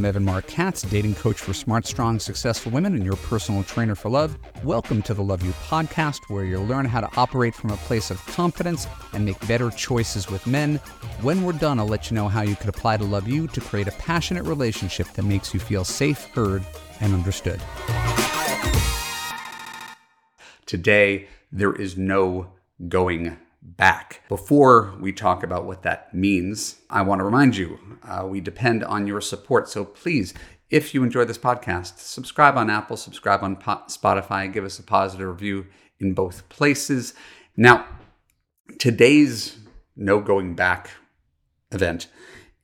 I'm Evan Marc Katz, dating coach for smart, strong, successful women and your personal trainer for love. Welcome to the Love U podcast, where you'll learn how to operate from a place of confidence and make better choices with men. When we're done, I'll let you know how you could apply to Love U to create a passionate relationship that makes you feel safe, heard, and understood. Today, there is no going back. Before we talk about what that means, I want to remind you uh, we depend on your support. So please, if you enjoy this podcast, subscribe on Apple, subscribe on Spotify, give us a positive review in both places. Now, today's no going back event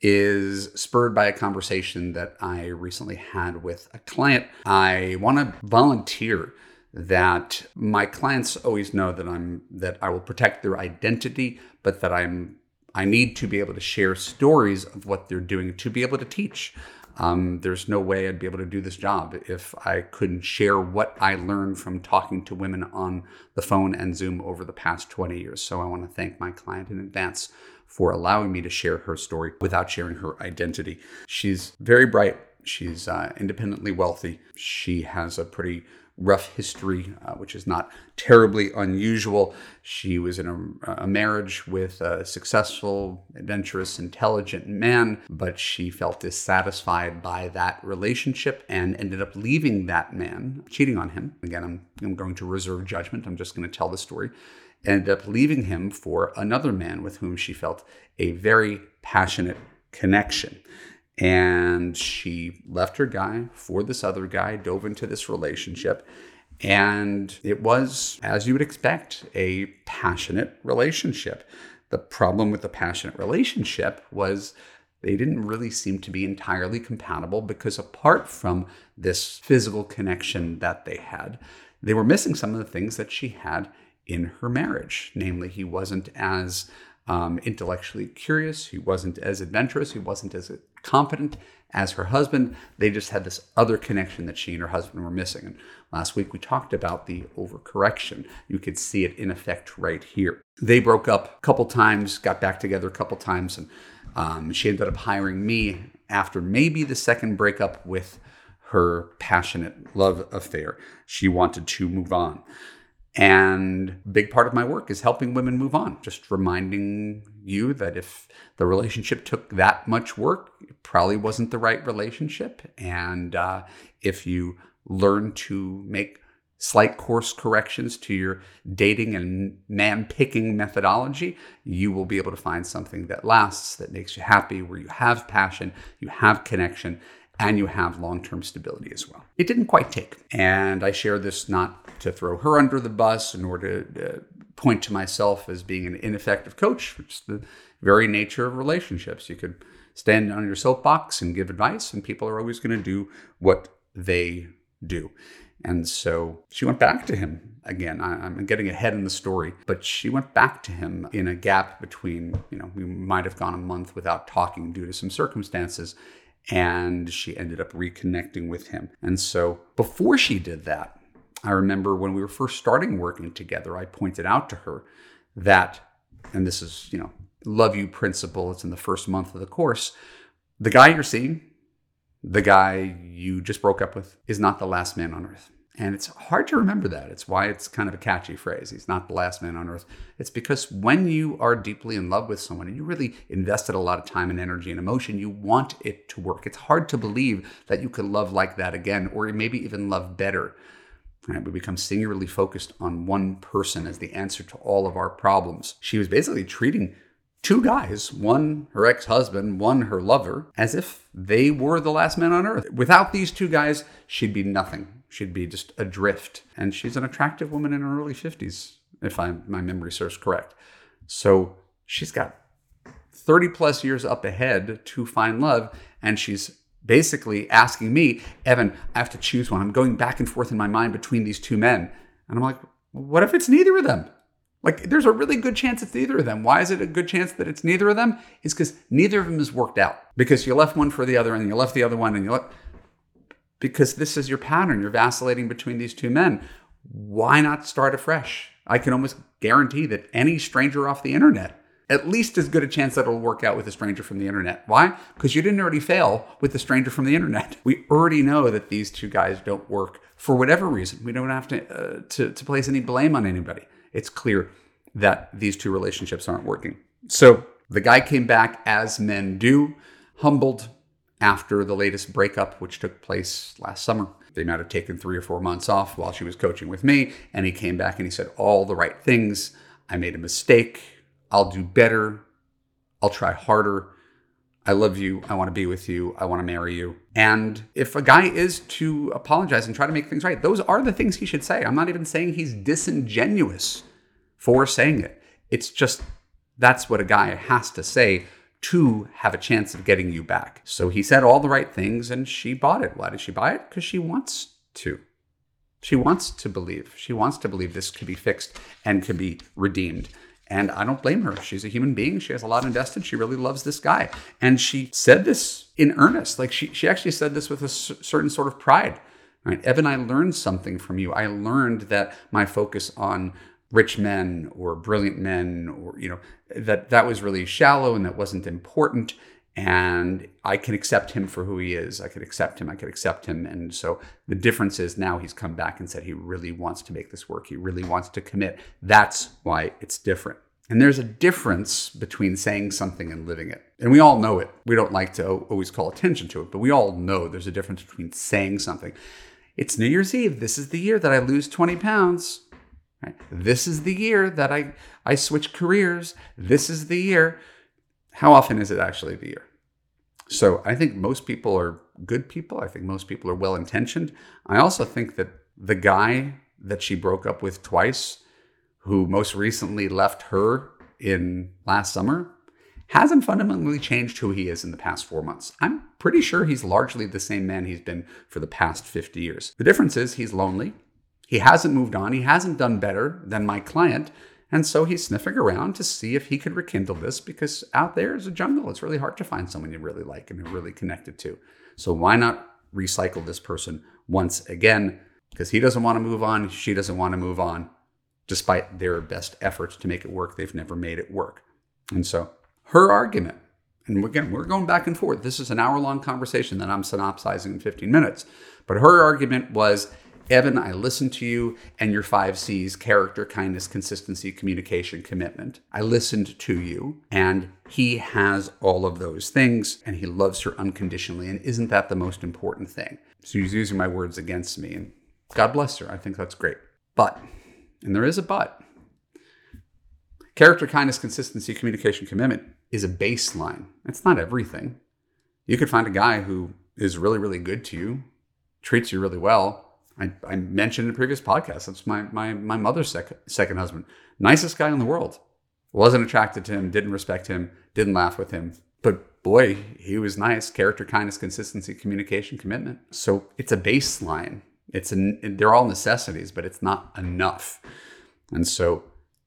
is spurred by a conversation that I recently had with a client. I want to volunteer that my clients always know that I'm that I will protect their identity, but that I'm I need to be able to share stories of what they're doing to be able to teach. Um, there's no way I'd be able to do this job if I couldn't share what I learned from talking to women on the phone and Zoom over the past 20 years. So I want to thank my client in advance for allowing me to share her story without sharing her identity. She's very bright. She's uh, independently wealthy. She has a pretty rough history, uh, which is not terribly unusual. She was in a, a, marriage with a successful, adventurous, intelligent man, but she felt dissatisfied by that relationship and ended up leaving that man, cheating on him. Again, I'm, I'm going to reserve judgment. I'm just going to tell the story. Ended up leaving him for another man with whom she felt a very passionate connection. And she left her guy for this other guy, dove into this relationship. And it was, as you would expect, a passionate relationship. The problem with the passionate relationship was they didn't really seem to be entirely compatible because, apart from this physical connection that they had, they were missing some of the things that she had in her marriage. Namely, he wasn't as um, intellectually curious. He wasn't as adventurous. He wasn't as confident as her husband. They just had this other connection that she and her husband were missing. And last week we talked about the overcorrection. You could see it in effect right here. They broke up a couple times, got back together a couple times, and um, she ended up hiring me after maybe the second breakup with her passionate love affair. She wanted to move on. And big part of my work is helping women move on, just reminding you that if the relationship took that much work, it probably wasn't the right relationship. And uh, if you learn to make slight course corrections to your dating and man picking methodology, you will be able to find something that lasts, that makes you happy, where you have passion, you have connection, and you have long term stability as well. It didn't quite take. And I share this not to throw her under the bus nor to uh, point to myself as being an ineffective coach, which is the very nature of relationships. You could stand on your soapbox and give advice, and people are always going to do what they do. And so she went back to him again. I, am getting ahead in the story, but she went back to him in a gap between, you know, we might have gone a month without talking due to some circumstances and she ended up reconnecting with him. And so before she did that, I remember when we were first starting working together, I pointed out to her that, and this is, you know, Love U principle, it's in the first month of the course. The guy you're seeing, the guy you just broke up with, is not the last man on earth. And it's hard to remember that. It's why it's kind of a catchy phrase. He's not the last man on earth. It's because when you are deeply in love with someone and you really invested a lot of time and energy and emotion, you want it to work. It's hard to believe that you could love like that again, or maybe even love better. Right? We become singularly focused on one person as the answer to all of our problems. She was basically treating two guys, one her ex husband, one her lover, as if they were the last men on earth. Without these two guys, she'd be nothing. She'd be just adrift. And she's an attractive woman in her early 50s, if I, my memory serves correct. So she's got 30 plus years up ahead to find love. And she's basically asking me, Evan, I have to choose one. I'm going back and forth in my mind between these two men. And I'm like, what if it's neither of them? Like, there's a really good chance it's neither of them. Why is it a good chance that it's neither of them? Is because neither of them has worked out. Because you left one for the other, and you left the other one, and you left because this is your pattern. You're vacillating between these two men. Why not start afresh? I can almost guarantee that any stranger off the internet at least as good a chance that it'll work out with a stranger from the internet. Why? Because you didn't already fail with the stranger from the internet. We already know that these two guys don't work for whatever reason. We don't have to, uh, to, to place any blame on anybody. It's clear that these two relationships aren't working. So the guy came back as men do, humbled after the latest breakup, which took place last summer. They might have taken three or four months off while she was coaching with me. And he came back and he said all the right things. I made a mistake. I'll do better. I'll try harder. I love you. I want to be with you. I want to marry you. And if a guy is to apologize and try to make things right, those are the things he should say. I'm not even saying he's disingenuous for saying it. It's just that's what a guy has to say to have a chance of getting you back. So he said all the right things and she bought it. Why did she buy it? Because she wants to. She wants to believe. She wants to believe this could be fixed and could be redeemed. And I don't blame her. She's a human being. She has a lot invested. She really loves this guy. And she said this in earnest. Like she, she actually said this with a certain sort of pride. Right? Evan, I learned something from you. I learned that my focus on rich men or brilliant men or you know that that was really shallow and that wasn't important and I can accept him for who he is. I could accept him. I could accept him. And so the difference is now he's come back and said he really wants to make this work. He really wants to commit. That's why it's different. And there's a difference between saying something and living it. And we all know it. We don't like to always call attention to it, but we all know there's a difference between saying something. It's New Year's Eve. This is the year that I lose 20 pounds. Right? This is the year that I, I switch careers. This is the year. How often is it actually the year? So I think most people are good people. I think most people are well intentioned. I also think that the guy that she broke up with twice, who most recently left her in last summer, hasn't fundamentally changed who he is in the past four months. I'm pretty sure he's largely the same man he's been for the past 50 years. The difference is he's lonely. He hasn't moved on. He hasn't done better than my client. And so he's sniffing around to see if he could rekindle this because out there is a jungle. It's really hard to find someone you really like and you're really connected to. So why not recycle this person once again? Because he doesn't want to move on. She doesn't want to move on. Despite their best efforts to make it work, they've never made it work. And so her argument, and again, we're going back and forth. This is an hour long conversation that I'm synopsizing in 15 minutes. But her argument was Evan, I listened to you and your five C's character, kindness, consistency, communication, commitment. I listened to you, and he has all of those things, and he loves her unconditionally. And isn't that the most important thing? So he's using my words against me, and God bless her. I think that's great. But, and there is a but, character, kindness, consistency, communication, commitment is a baseline. It's not everything. You could find a guy who is really, really good to you, treats you really well, I, I mentioned in a previous podcast. That's my my my mother's second second husband, nicest guy in the world. Wasn't attracted to him, didn't respect him, didn't laugh with him, but boy, he was nice. Character, kindness, consistency, communication, commitment. So it's a baseline. It's an they're all necessities, but it's not enough. And so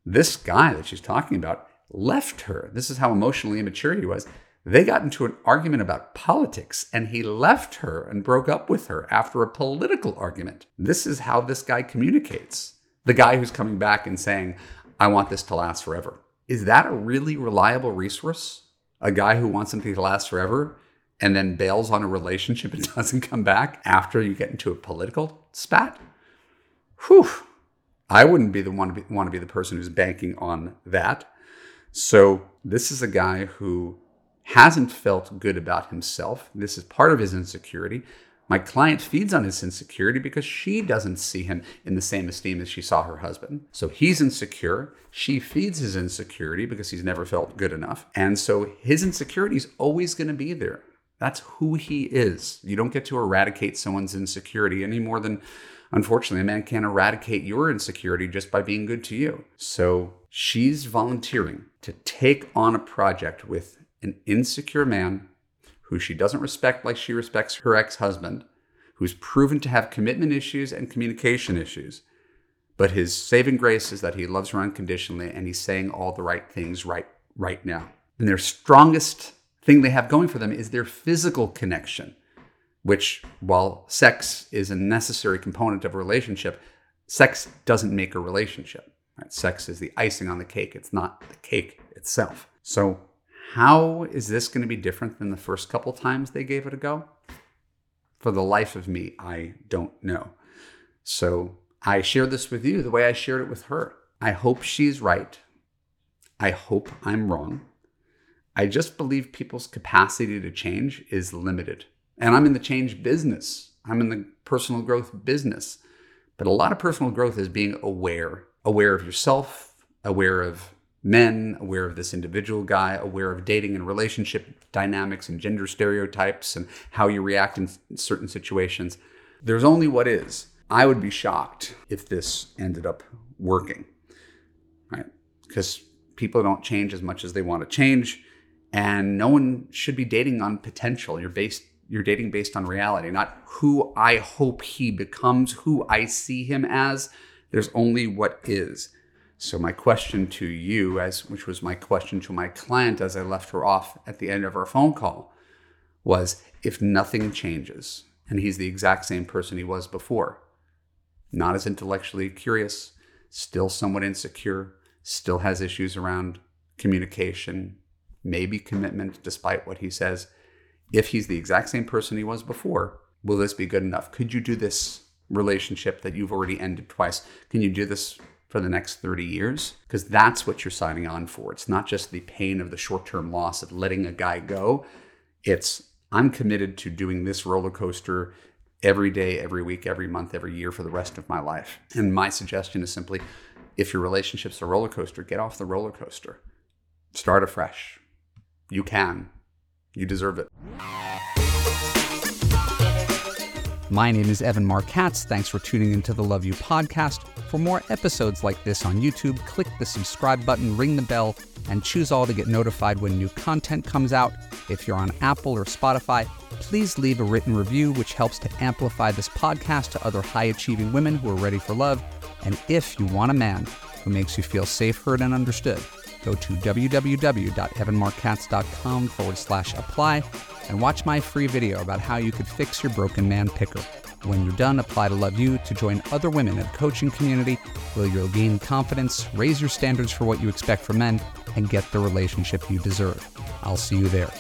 this guy that she's talking about left her. This is how emotionally immature he was they got into an argument about politics, and he left her and broke up with her after a political argument. This is how this guy communicates. The guy who's coming back and saying, I want this to last forever. Is that a really reliable resource? A guy who wants something to last forever and then bails on a relationship and doesn't come back after you get into a political spat? Whew. I wouldn't be the one to be, want to be the person who's banking on that. So this is a guy who hasn't felt good about himself. This is part of his insecurity. My client feeds on his insecurity because she doesn't see him in the same esteem as she saw her husband. So he's insecure. She feeds his insecurity because he's never felt good enough. And so his insecurity is always going to be there. That's who he is. You don't get to eradicate someone's insecurity any more than, unfortunately, a man can't eradicate your insecurity just by being good to you. So she's volunteering to take on a project with an insecure man who she doesn't respect like she respects her ex husband, who's proven to have commitment issues and communication issues. But his saving grace is that he loves her unconditionally and he's saying all the right things right, right now. And their strongest thing they have going for them is their physical connection, which, while sex is a necessary component of a relationship, sex doesn't make a relationship. Right? Sex is the icing on the cake, it's not the cake itself. So, how is this going to be different than the first couple times they gave it a go? For the life of me, I don't know. So, I share this with you the way I shared it with her. I hope she's right. I hope I'm wrong. I just believe people's capacity to change is limited. And I'm in the change business, I'm in the personal growth business. But a lot of personal growth is being aware aware of yourself, aware of men, aware of this individual guy, aware of dating and relationship dynamics and gender stereotypes and how you react in certain situations. There's only what is. I would be shocked if this ended up working, right? Because people don't change as much as they want to change, and no one should be dating on potential. You're based you're dating based on reality, not who I hope he becomes, who I see him as. There's only what is. So my question to you, as which was my question to my client as I left her off at the end of our phone call, was if nothing changes and he's the exact same person he was before, not as intellectually curious, still somewhat insecure, still has issues around communication, maybe commitment, despite what he says. If he's the exact same person he was before, will this be good enough? Could you do this relationship that you've already ended twice? Can you do this for the next 30 years? Because that's what you're signing on for. It's not just the pain of the short term loss of letting a guy go. It's, I'm committed to doing this roller coaster every day, every week, every month, every year for the rest of my life. And my suggestion is simply if your relationship's a roller coaster, get off the roller coaster. Start afresh. You can. You deserve it. My name is Evan Marc Katz. Thanks for tuning into the Love U podcast. For more episodes like this on YouTube, click the subscribe button, ring the bell, and choose all to get notified when new content comes out. If you're on Apple or Spotify, please leave a written review, which helps to amplify this podcast to other high achieving women who are ready for love. And if you want a man who makes you feel safe, heard, and understood, go to www.evanmarckatz.com forward slash apply and watch my free video about how you could fix your broken man picker. When you're done, apply to Love U to join other women in the coaching community where you'll gain confidence, raise your standards for what you expect from men, and get the relationship you deserve. I'll see you there.